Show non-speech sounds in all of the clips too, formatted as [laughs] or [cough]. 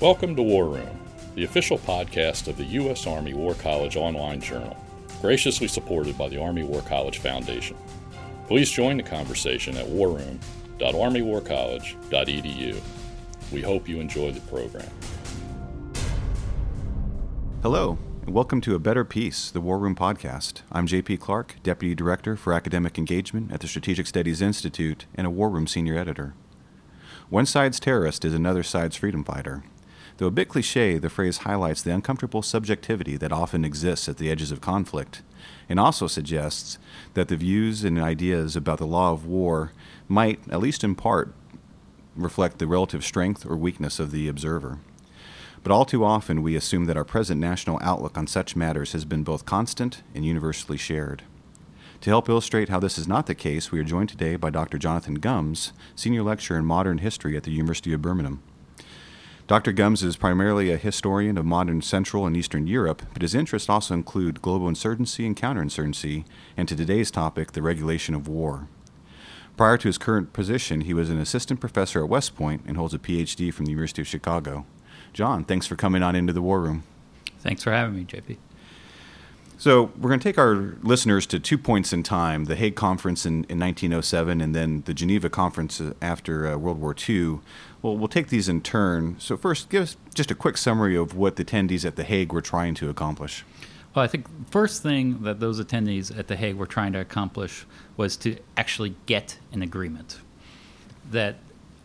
Welcome to War Room, the official podcast of the U.S. Army War College online journal, graciously supported by the Army War College Foundation. Please join the conversation at warroom.armywarcollege.edu. We hope you enjoy the program. Hello, and welcome to A Better Peace, the War Room podcast. I'm JP Clark, Deputy Director for Academic Engagement at the Strategic Studies Institute and a War Room Senior Editor. One side's terrorist is another side's freedom fighter. Though a bit cliche, the phrase highlights the uncomfortable subjectivity that often exists at the edges of conflict, and also suggests that the views and ideas about the law of war might, at least in part, reflect the relative strength or weakness of the observer. But all too often, we assume that our present national outlook on such matters has been both constant and universally shared. To help illustrate how this is not the case, we are joined today by Dr. Jonathan Gumz, Senior Lecturer in Modern History at the University of Birmingham. Dr. Gumz is primarily a historian of modern Central and Eastern Europe, but his interests also include global insurgency and counterinsurgency, and to today's topic, the regulation of war. Prior to his current position, he was an assistant professor at West Point and holds a PhD from the University of Chicago. John, thanks for coming on into the War Room. Thanks for having me, JP. So we're going to take our listeners to two points in time: the Hague Conference in, in 1907, and then the Geneva Conference after uh, World War II. Well, we'll take these in turn. So first, give us just a quick summary of what the attendees at the Hague were trying to accomplish. Well, I think first thing that those attendees at the Hague were trying to accomplish was to actually get an agreement. That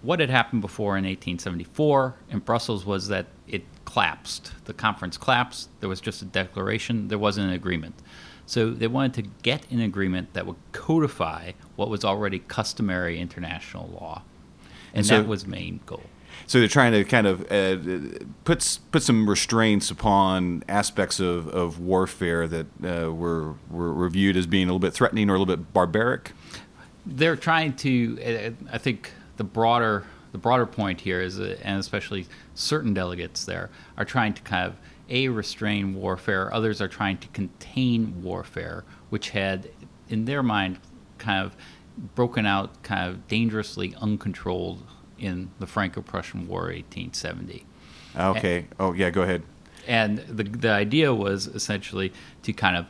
what had happened before in 1874 in Brussels was that it collapsed. The conference collapsed. There was just a declaration. There wasn't an agreement. So they wanted to get an agreement that would codify what was already customary international law, and, so, that was main goal. So they're trying to kind of uh, put put some restraints upon aspects of, of warfare that uh, were, were were viewed as being a little bit threatening or a little bit barbaric. They're trying to, uh, I think, the broader the broader point here is, and especially certain delegates there are trying to kind of a restrain warfare. Others are trying to contain warfare, which had, in their mind, kind of broken out, kind of dangerously uncontrolled in the Franco-Prussian War, 1870. Ah, okay. And, oh yeah, go ahead. And the the idea was essentially to kind of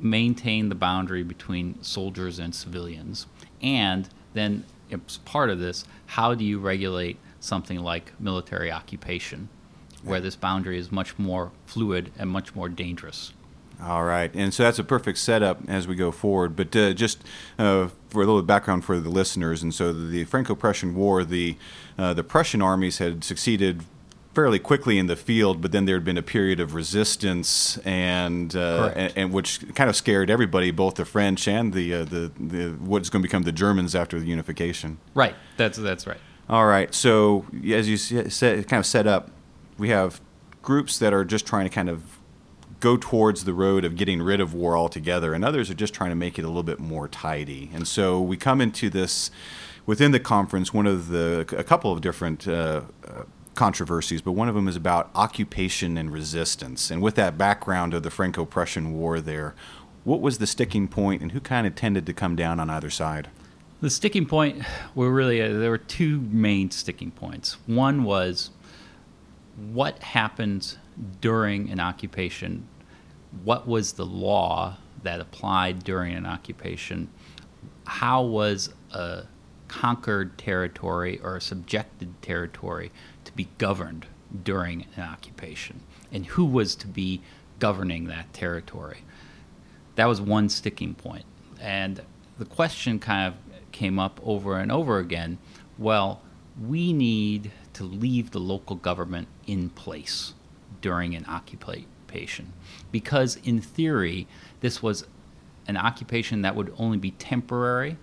maintain the boundary between soldiers and civilians, and then as part of this, how do you regulate something like military occupation, where this boundary is much more fluid and much more dangerous? All right, and so that's a perfect setup as we go forward. But uh, just uh, for a little background for the listeners, and so the Franco-Prussian War, the uh, the Prussian armies had succeeded fairly quickly in the field, but then there had been a period of resistance, and uh, and, and, which kind of scared everybody, both the French and the uh, the, the what's going to become the Germans after the unification. Right. That's that's right. All right. So as you said, kind of set up, we have groups that are just trying to kind of go towards the road of getting rid of war altogether, and others are just trying to make it a little bit more tidy. And so we come into this within the conference. One of the a couple of different. Uh, controversies, but one of them is about occupation and resistance. And with that background of the Franco Prussian War there, what was the sticking point and who kind of tended to come down on either side? The sticking point were really, uh, there were two main sticking points. One was what happens during an occupation? What was the law that applied during an occupation? How was a conquered territory or a subjected territory to be governed during an occupation and who was to be governing that territory. That was one sticking point. And the question kind of came up over and over again well, we need to leave the local government in place during an occupation because, in theory, this was an occupation that would only be temporary.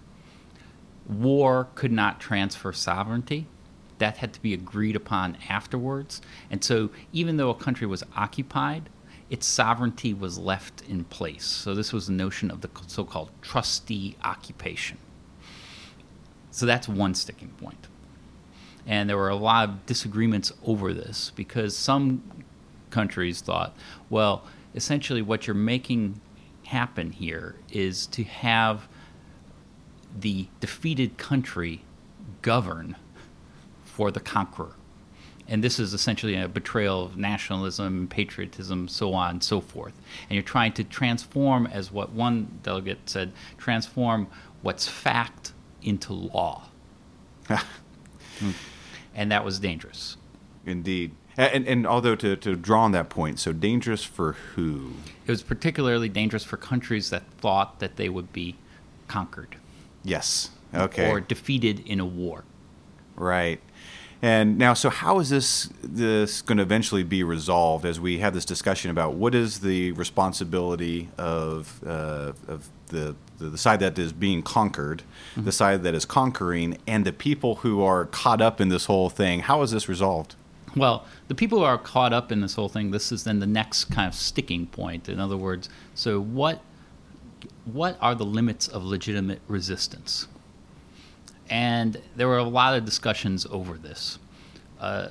War could not transfer sovereignty that had to be agreed upon afterwards. And so, even though a country was occupied, its sovereignty was left in place. So, this was the notion of the so called trustee occupation. So, that's one sticking point. And there were a lot of disagreements over this because some countries thought, well, essentially, what you're making happen here is to have the defeated country govern for the conqueror. and this is essentially a betrayal of nationalism, patriotism, so on and so forth. And you're trying to transform, as what one delegate said, transform what's fact into law. [laughs] Hmm. and that was dangerous. Indeed. And, and although to, to draw on that point, so dangerous for who? It was particularly dangerous for countries that thought that they would be conquered. Yes. Okay. Or defeated in a war. Right. And now, so how is this this going to eventually be resolved as we have this discussion about what is the responsibility of uh, of the, the, side that is being conquered, mm-hmm. the side that is conquering, and the people who are caught up in this whole thing? How is this resolved? Well, the people who are caught up in this whole thing, this is then the next kind of sticking point. In other words, so what what are the limits of legitimate resistance? And there were a lot of discussions over this. Uh,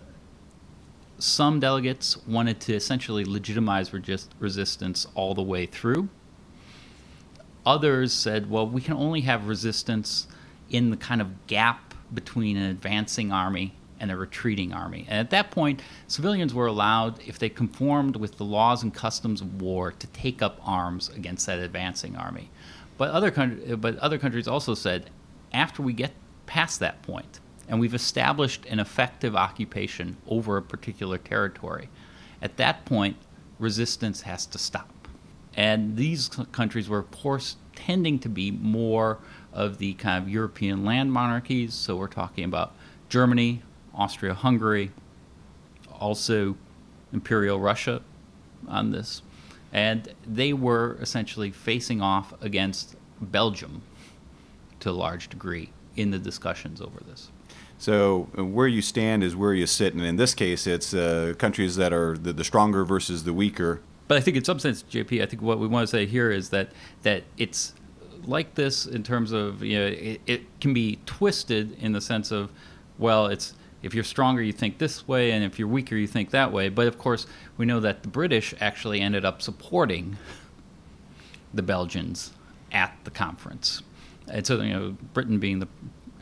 some delegates wanted to essentially legitimize resistance all the way through. Others said, well, we can only have resistance in the kind of gap between an advancing army and a retreating army. And at that point, civilians were allowed, if they conformed with the laws and customs of war, to take up arms against that advancing army. But other, but other countries also said, after we get past that point and we've established an effective occupation over a particular territory, at that point, resistance has to stop. And these countries were, of course, tending to be more of the kind of European land monarchies. So we're talking about Germany, Austria Hungary, also Imperial Russia on this. And they were essentially facing off against Belgium to a large degree in the discussions over this. So uh, where you stand is where you sit, and in this case, it's uh, countries that are the, the, stronger versus the weaker. But I think, in some sense, JP, I think what we want to say here is that that it's like this in terms of you know it, it can be twisted in the sense of well, it's if you're stronger, you think this way, and if you're weaker, you think that way. But of course, we know that the British actually ended up supporting the Belgians at the conference. And so, you know, Britain being the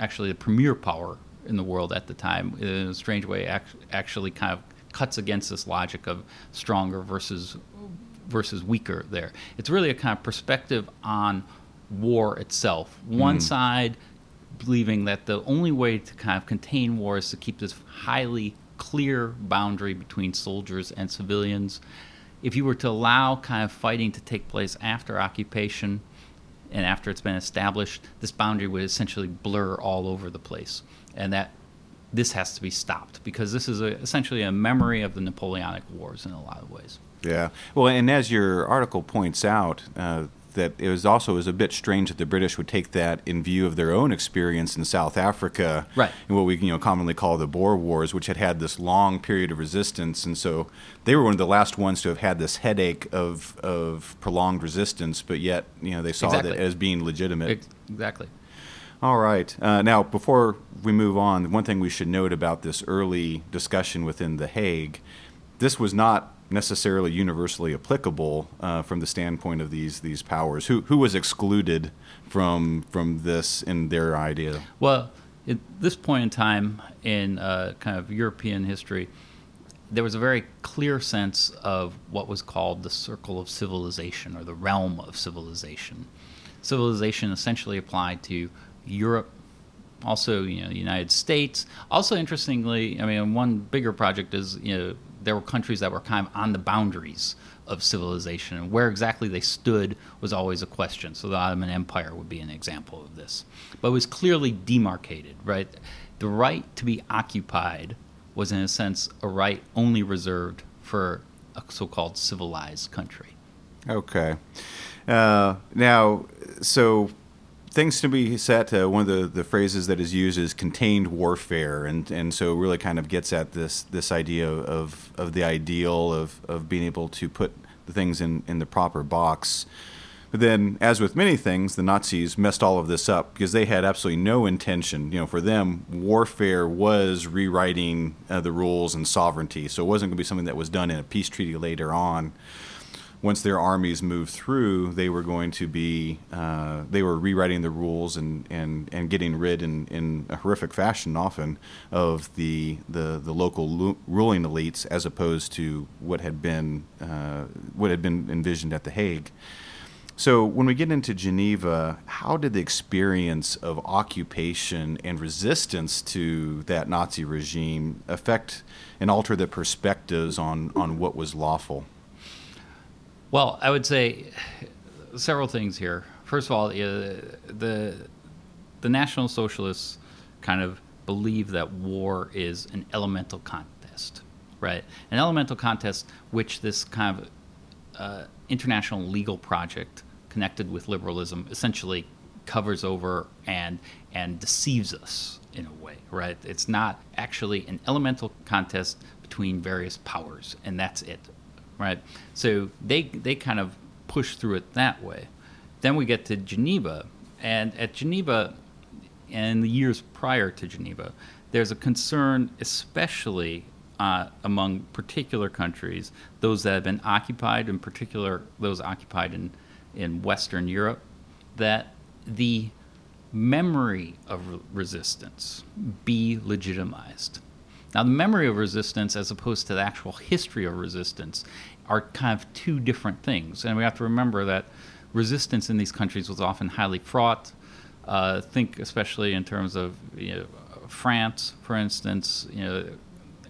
actually the premier power in the world at the time, in a strange way, actually kind of cuts against this logic of stronger versus versus weaker. There, it's really a kind of perspective on war itself. One mm. side believing that the only way to kind of contain war is to keep this highly clear boundary between soldiers and civilians. If you were to allow kind of fighting to take place after occupation and after it's been established, this boundary would essentially blur all over the place. And that this has to be stopped because this is a, essentially a memory of the Napoleonic Wars in a lot of ways. Yeah. Well, and as your article points out, uh, that it was also was a bit strange that the British would take that in view of their own experience in South Africa, right. in what we you know commonly call the Boer Wars, which had had this long period of resistance, and so they were one of the last ones to have had this headache of of prolonged resistance, but yet you know they saw exactly. that as being legitimate. Exactly. All right. Uh, now, before we move on, one thing we should note about this early discussion within The Hague, this was not necessarily universally applicable uh, from the standpoint of these these powers. Who who was excluded from from this in their idea? Well, at this point in time in uh, kind of European history, there was a very clear sense of what was called the circle of civilization or the realm of civilization. Civilization essentially applied to Europe, also you know the United States. Also, interestingly, I mean, one bigger project is you know there were countries that were kind of on the boundaries of civilization, and where exactly they stood was always a question. So the Ottoman Empire would be an example of this, but it was clearly demarcated. Right, the right to be occupied was in a sense a right only reserved for a so-called civilized country. Okay. Uh, now, so things to be set. Uh, one of the, the phrases that is used is contained warfare, and, and so really kind of gets at this this idea of of the ideal of, of being able to put the things in, in the proper box. But then, as with many things, the Nazis messed all of this up because they had absolutely no intention. You know, for them, warfare was rewriting uh, the rules and sovereignty. So it wasn't going to be something that was done in a peace treaty later on. Once their armies moved through, they were going to be uh, they were rewriting the rules and, and, and getting rid in, in a horrific fashion often of the the, the local lo- ruling elites as opposed to what had been uh, what had been envisioned at the Hague. So when we get into Geneva, how did the experience of occupation and resistance to that Nazi regime affect and alter the perspectives on, on what was lawful? Well, I would say several things here. First of all, the the National Socialists kind of believe that war is an elemental contest, right? An elemental contest, which this kind of uh, international legal project connected with liberalism essentially covers over and and deceives us in a way, right? It's not actually an elemental contest between various powers, and that's it, right? So they they kind of push through it that way. Then we get to Geneva, and at Geneva, and the years prior to Geneva, there's a concern, especially uh, among particular countries, those that have been occupied, in particular those occupied in in Western Europe, that the memory of resistance be legitimized. Now, the memory of resistance, as opposed to the actual history of resistance, are kind of two different things. And we have to remember that resistance in these countries was often highly fraught. Uh, think especially in terms of you know, France, for instance. You know,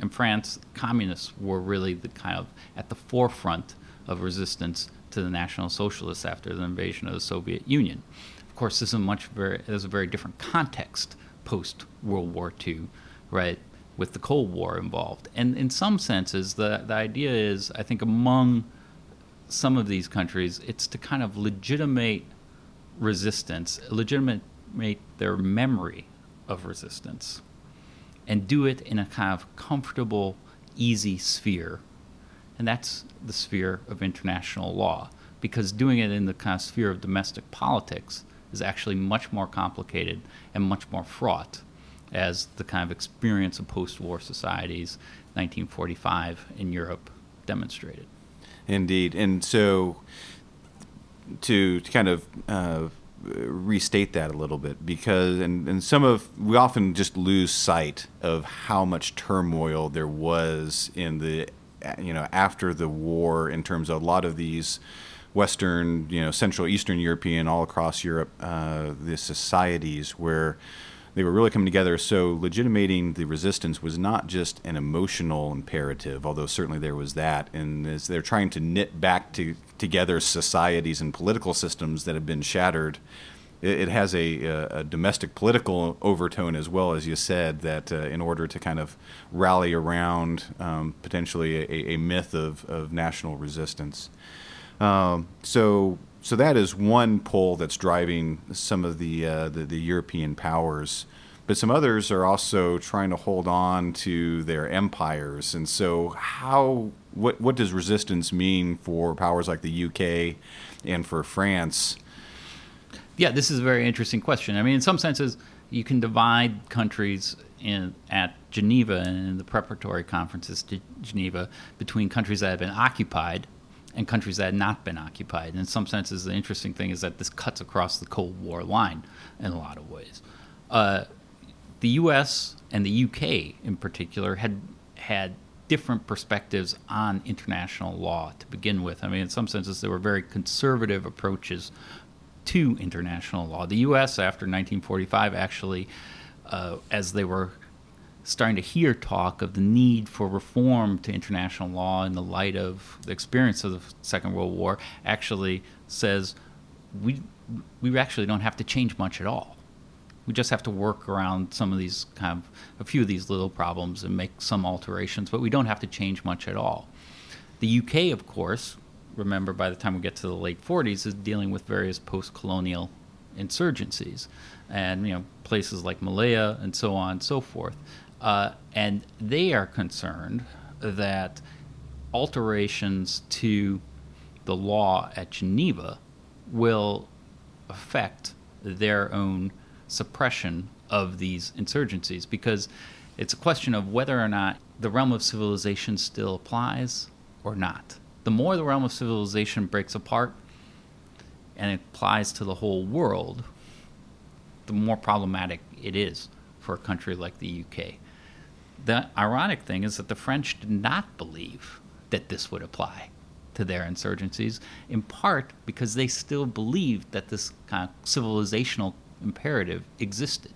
in France, communists were really the kind of at the forefront of resistance to the National Socialists after the invasion of the Soviet Union. Of course, this is a much very there's a very different context post World War II, right? With the Cold War involved, and in some senses, the the idea is I think among some of these countries, it's to kind of legitimate resistance, legitimate their memory of resistance, and do it in a kind of comfortable, easy sphere and that's the sphere of international law. Because doing it in the kind of sphere of domestic politics is actually much more complicated and much more fraught, as the kind of experience of post war societies, 1945 in Europe, demonstrated. Indeed. And so, to, to kind of uh, restate that a little bit because and, and some of we often just lose sight of how much turmoil there was in the you know after the war in terms of a lot of these Western, you know, Central Eastern European, all across Europe, uh, the societies where they were really coming together. So legitimating the resistance was not just an emotional imperative, although certainly there was that. And as they're trying to knit back to, together societies and political systems that have been shattered, it, has a, a, domestic political overtone as well, as you said, that uh, in order to kind of rally around um, potentially a, a, myth of, of national resistance. Um, so, so that is one pull that's driving some of the, uh, the, the European powers but some others are also trying to hold on to their empires. And so, how what what does resistance mean for powers like the UK and for France? Yeah, this is a very interesting question. I mean, in some senses, you can divide countries in at Geneva and in the preparatory conferences to Geneva between countries that have been occupied and countries that had not been occupied. And in some senses, the interesting thing is that this cuts across the Cold War line in a lot of ways. Uh, the U.S. and the U.K. in particular had had different perspectives on international law to begin with. I mean, in some senses, there were very conservative approaches to international law. The U.S. after 1945 actually, uh, as they were starting to hear talk of the need for reform to international law in the light of the experience of the Second World War, actually says we we actually don't have to change much at all. We just have to work around some of these kind of a few of these little problems and make some alterations, but we don't have to change much at all. The UK, of course, remember by the time we get to the late 40s is dealing with various post-colonial insurgencies and you know places like Malaya and so on and so forth uh, and they are concerned that alterations to the law at Geneva will affect their own suppression of these insurgencies because it's a question of whether or not the realm of civilization still applies or not the more the realm of civilization breaks apart and applies to the whole world, the more problematic it is for a country like the UK. The ironic thing is that the French did not believe that this would apply to their insurgencies, in part because they still believed that this kind of civilizational imperative existed.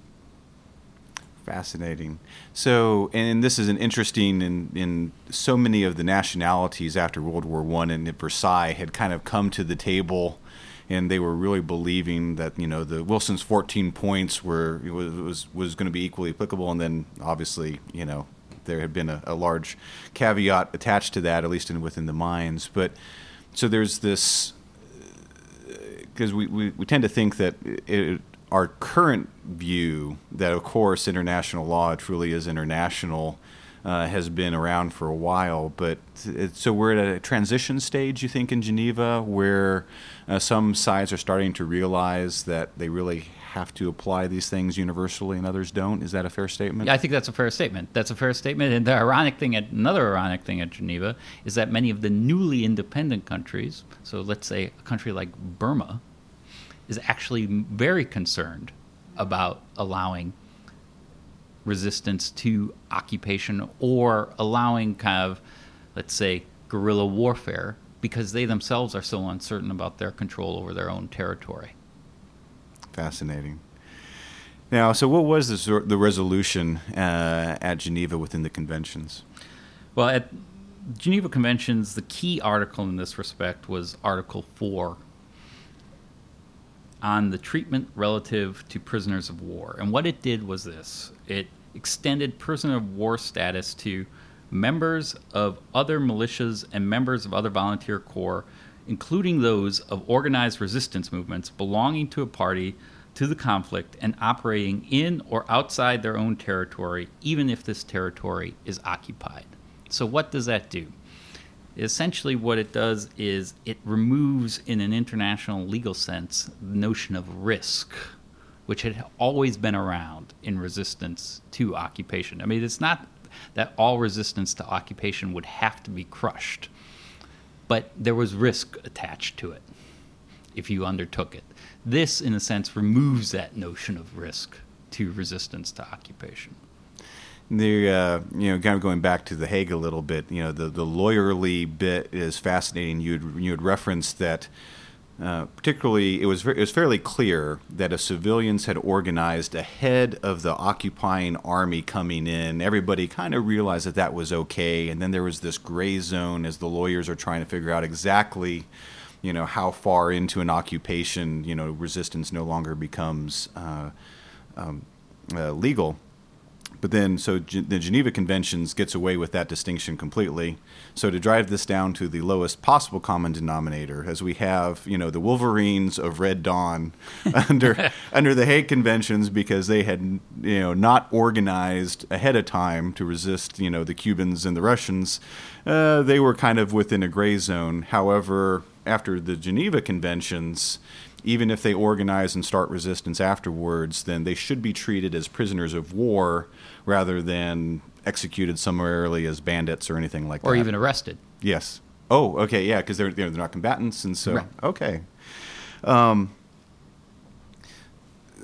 Fascinating. So, and this is an interesting in in so many of the nationalities after World War One and Versailles had kind of come to the table, and they were really believing that you know the Wilson's 14 points were was was, going to be equally applicable, and then obviously you know there had been a, a large caveat attached to that, at least in, within the minds. But so there's this uh, because we, we, we tend to think that it, our current view that, of course, international law truly is international. Uh, has been around for a while, but so we're at a transition stage, you think, in Geneva, where uh, some sides are starting to realize that they really have to apply these things universally and others don't. Is that a fair statement? Yeah, I think that's a fair statement. That's a fair statement. And the ironic thing, at, another ironic thing at Geneva, is that many of the newly independent countries, so let's say a country like Burma, is actually very concerned about allowing resistance to occupation or allowing kind of, let's say, guerrilla warfare because they themselves are so uncertain about their control over their own territory. Fascinating. Now, so what was this, the resolution uh, at Geneva within the conventions? Well, at Geneva Conventions, the key article in this respect was Article 4 on the treatment relative to prisoners of war. And what it did was this it extended prisoner of war status to members of other militias and members of other volunteer corps, including those of organized resistance movements belonging to a party to the conflict and operating in or outside their own territory, even if this territory is occupied. So, what does that do? essentially what it does is it removes in an international legal sense the notion of risk which had always been around in resistance to occupation i mean it's not that all resistance to occupation would have to be crushed but there was risk attached to it if you undertook it this in a sense removes that notion of risk to resistance to occupation the uh, you know kind of going back to the Hague a little bit, you know the the lawyerly bit is fascinating. You had, you had referenced that. Uh, particularly, it was it was fairly clear that if civilians had organized ahead of the occupying army coming in, everybody kind of realized that that was okay. And then there was this gray zone as the lawyers are trying to figure out exactly, you know, how far into an occupation, you know, resistance no longer becomes uh, um, uh, legal. But then, so G- the Geneva Conventions gets away with that distinction completely. So to drive this down to the lowest possible common denominator, as we have, you know, the Wolverines of Red Dawn [laughs] under [laughs] under the Hague Conventions because they had, you know, not organized ahead of time to resist, you know, the Cubans and the Russians. Uh, they were kind of within a gray zone. However, after the Geneva Conventions, even if they organize and start resistance afterwards, then they should be treated as prisoners of war rather than executed summarily as bandits or anything like or that. Or even arrested. Yes. Oh, okay, yeah, because they're, they're not combatants, and so right. okay. Um,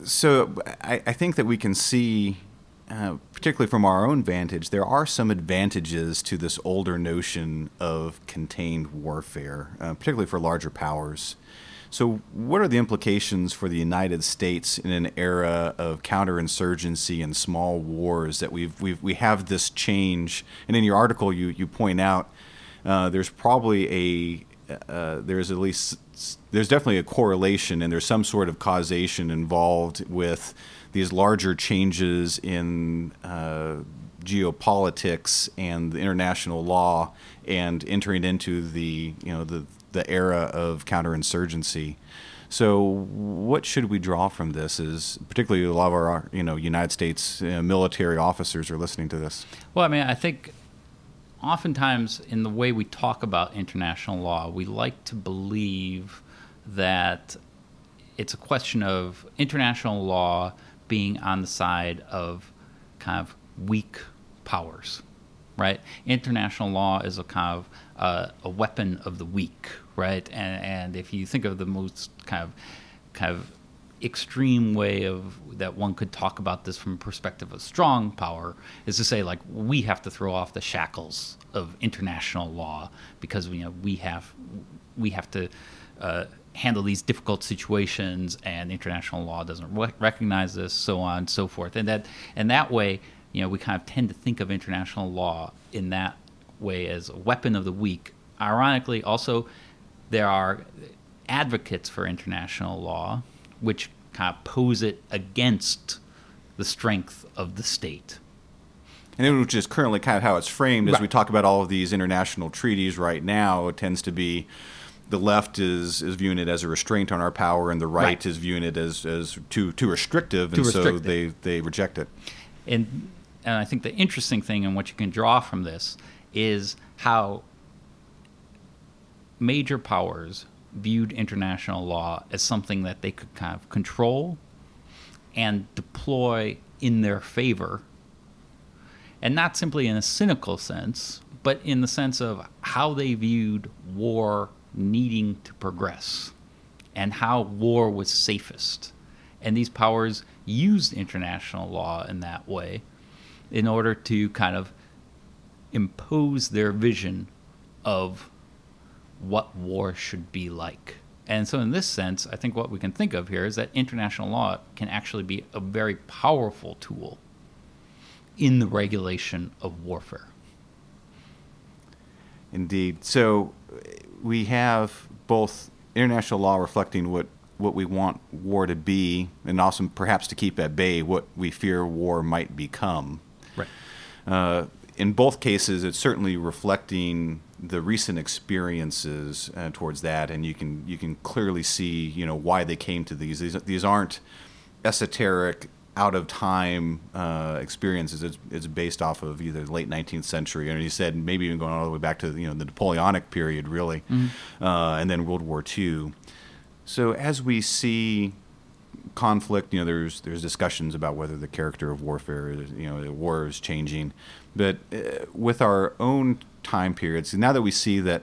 so I, I, think that we can see, uh, particularly from our own vantage, there are some advantages to this older notion of contained warfare, uh, particularly for larger powers. So, what are the implications for the United States in an era of counterinsurgency and small wars that we've, we've we have this change? And in your article, you you point out uh, there's probably a uh, there's at least there's definitely a correlation and there's some sort of causation involved with these larger changes in uh, geopolitics and the international law and entering into the you know the the era of counterinsurgency. So, what should we draw from this? Is particularly a lot of our, you know, United States uh, military officers are listening to this. Well, I mean, I think oftentimes in the way we talk about international law, we like to believe that it's a question of international law being on the side of kind of weak powers right? International law is a kind of uh, a weapon of the weak, right? And, and if you think of the most kind of kind of extreme way of that one could talk about this from a perspective of strong power is to say like we have to throw off the shackles of international law because you know we have we have to uh, handle these difficult situations and international law doesn't re- recognize this so on and so forth. And that and that way you know we kind of tend to think of international law in that way as a weapon of the weak. Ironically also there are advocates for international law which kind of pose it against the strength of the state. And which is currently kind of how it's framed as we talk about all of these international treaties right now. It tends to be the left is is viewing it as a restraint on our power, and the right, right. is viewing it as, as too too restrictive, too and restrictive. so they they reject it. And and I think the interesting thing and what you can draw from this is how major powers viewed international law as something that they could kind of control and deploy in their favor. And not simply in a cynical sense, but in the sense of how they viewed war needing to progress and how war was safest. And these powers used international law in that way in order to kind of impose their vision of what war should be like. And so, in this sense, I think what we can think of here is that international law can actually be a very powerful tool in the regulation of warfare. Indeed. So, we have both international law reflecting what, what we want war to be, and also perhaps to keep at bay what we fear war might become. Right. Uh, in both cases, it's certainly reflecting the recent experiences uh, towards that, and you can you can clearly see you know why they came to these. These, these aren't esoteric, out of time uh, experiences. It's, it's based off of either the late 19th century, and he said maybe even going all the way back to you know the Napoleonic period, really, mm-hmm. uh, and then World War II. So as we see conflict, you know, there's there's discussions about whether the character of warfare, you know, the war is changing, but uh, with our own time periods. Now that we see that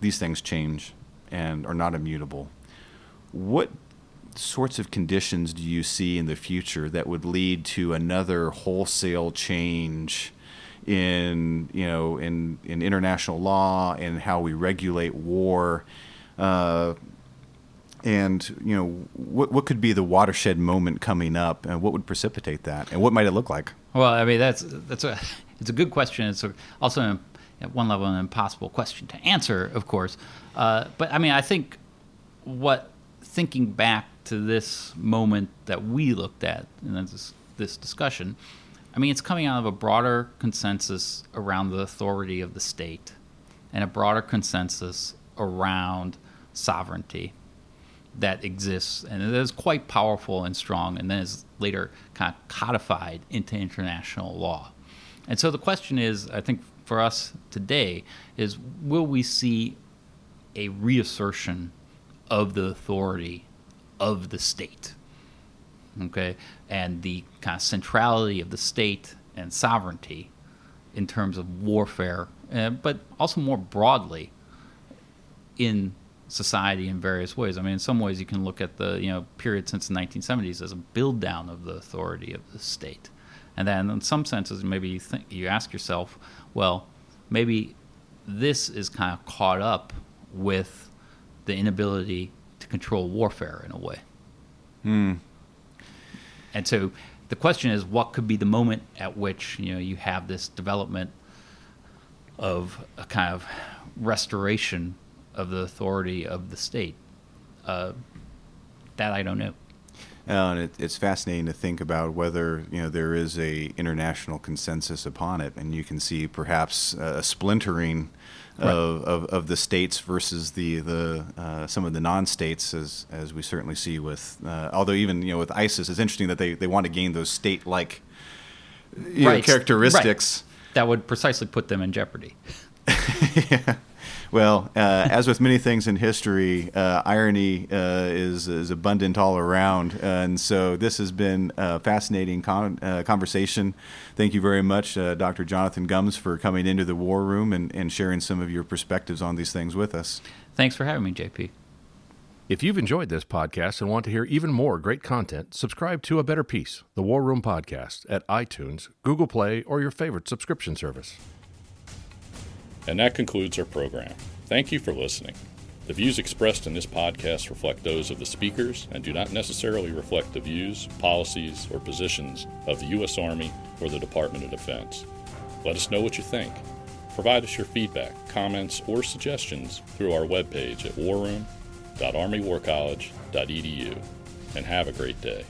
these things change and are not immutable, what sorts of conditions do you see in the future that would lead to another wholesale change in you know in in international law and how we regulate war? Uh, and you know what what could be the watershed moment coming up, and what would precipitate that, and what might it look like? Well, I mean that's that's a it's a good question. It's also an at one level an impossible question to answer, of course. Uh, but I mean, I think what thinking back to this moment that we looked at in this, this discussion, I mean, it's coming out of a broader consensus around the authority of the state and a broader consensus around sovereignty that exists and it is quite powerful and strong and then is later kind of codified into international law. And so the question is, I think for us today is will we see a reassertion of the authority of the state? Okay, and the kind of centrality of the state and sovereignty in terms of warfare, uh, but also more broadly in society in various ways. I mean, in some ways, you can look at the you know period since the 1970s as a build down of the authority of the state, and then in some senses, maybe you think you ask yourself, well, maybe this is kind of caught up with the inability to control warfare in a way. Hmm. And so the question is, what could be the moment at which you know you have this development of a kind of restoration of the authority of the state? Uh, that I don't know. Uh, and it, it's fascinating to think about whether you know there is a international consensus upon it, and you can see perhaps a splintering right. of, of, of, the states versus the the uh, some of the non-states, as as we certainly see with. Uh, although even you know with ISIS, it's interesting that they, they want to gain those state-like right. know, characteristics right. that would precisely put them in jeopardy. [laughs] [laughs] yeah. Well, uh, as with many things in history, uh, irony uh, is, is abundant all around. and so this has been a fascinating con- uh, conversation. Thank you very much, uh, Dr. Jonathan Gumz, for coming into the War Room and, and sharing some of your perspectives on these things with us. Thanks for having me, JP. If you've enjoyed this podcast and want to hear even more great content, subscribe to A Better Peace, the War Room Podcast, at iTunes, Google Play, or your favorite subscription service. And that concludes our program. Thank you for listening. The views expressed in this podcast reflect those of the speakers and do not necessarily reflect the views, policies, or positions of the U.S. Army or the Department of Defense. Let us know what you think. Provide us your feedback, comments, or suggestions through our webpage at warroom.armywarcollege.edu and have a great day.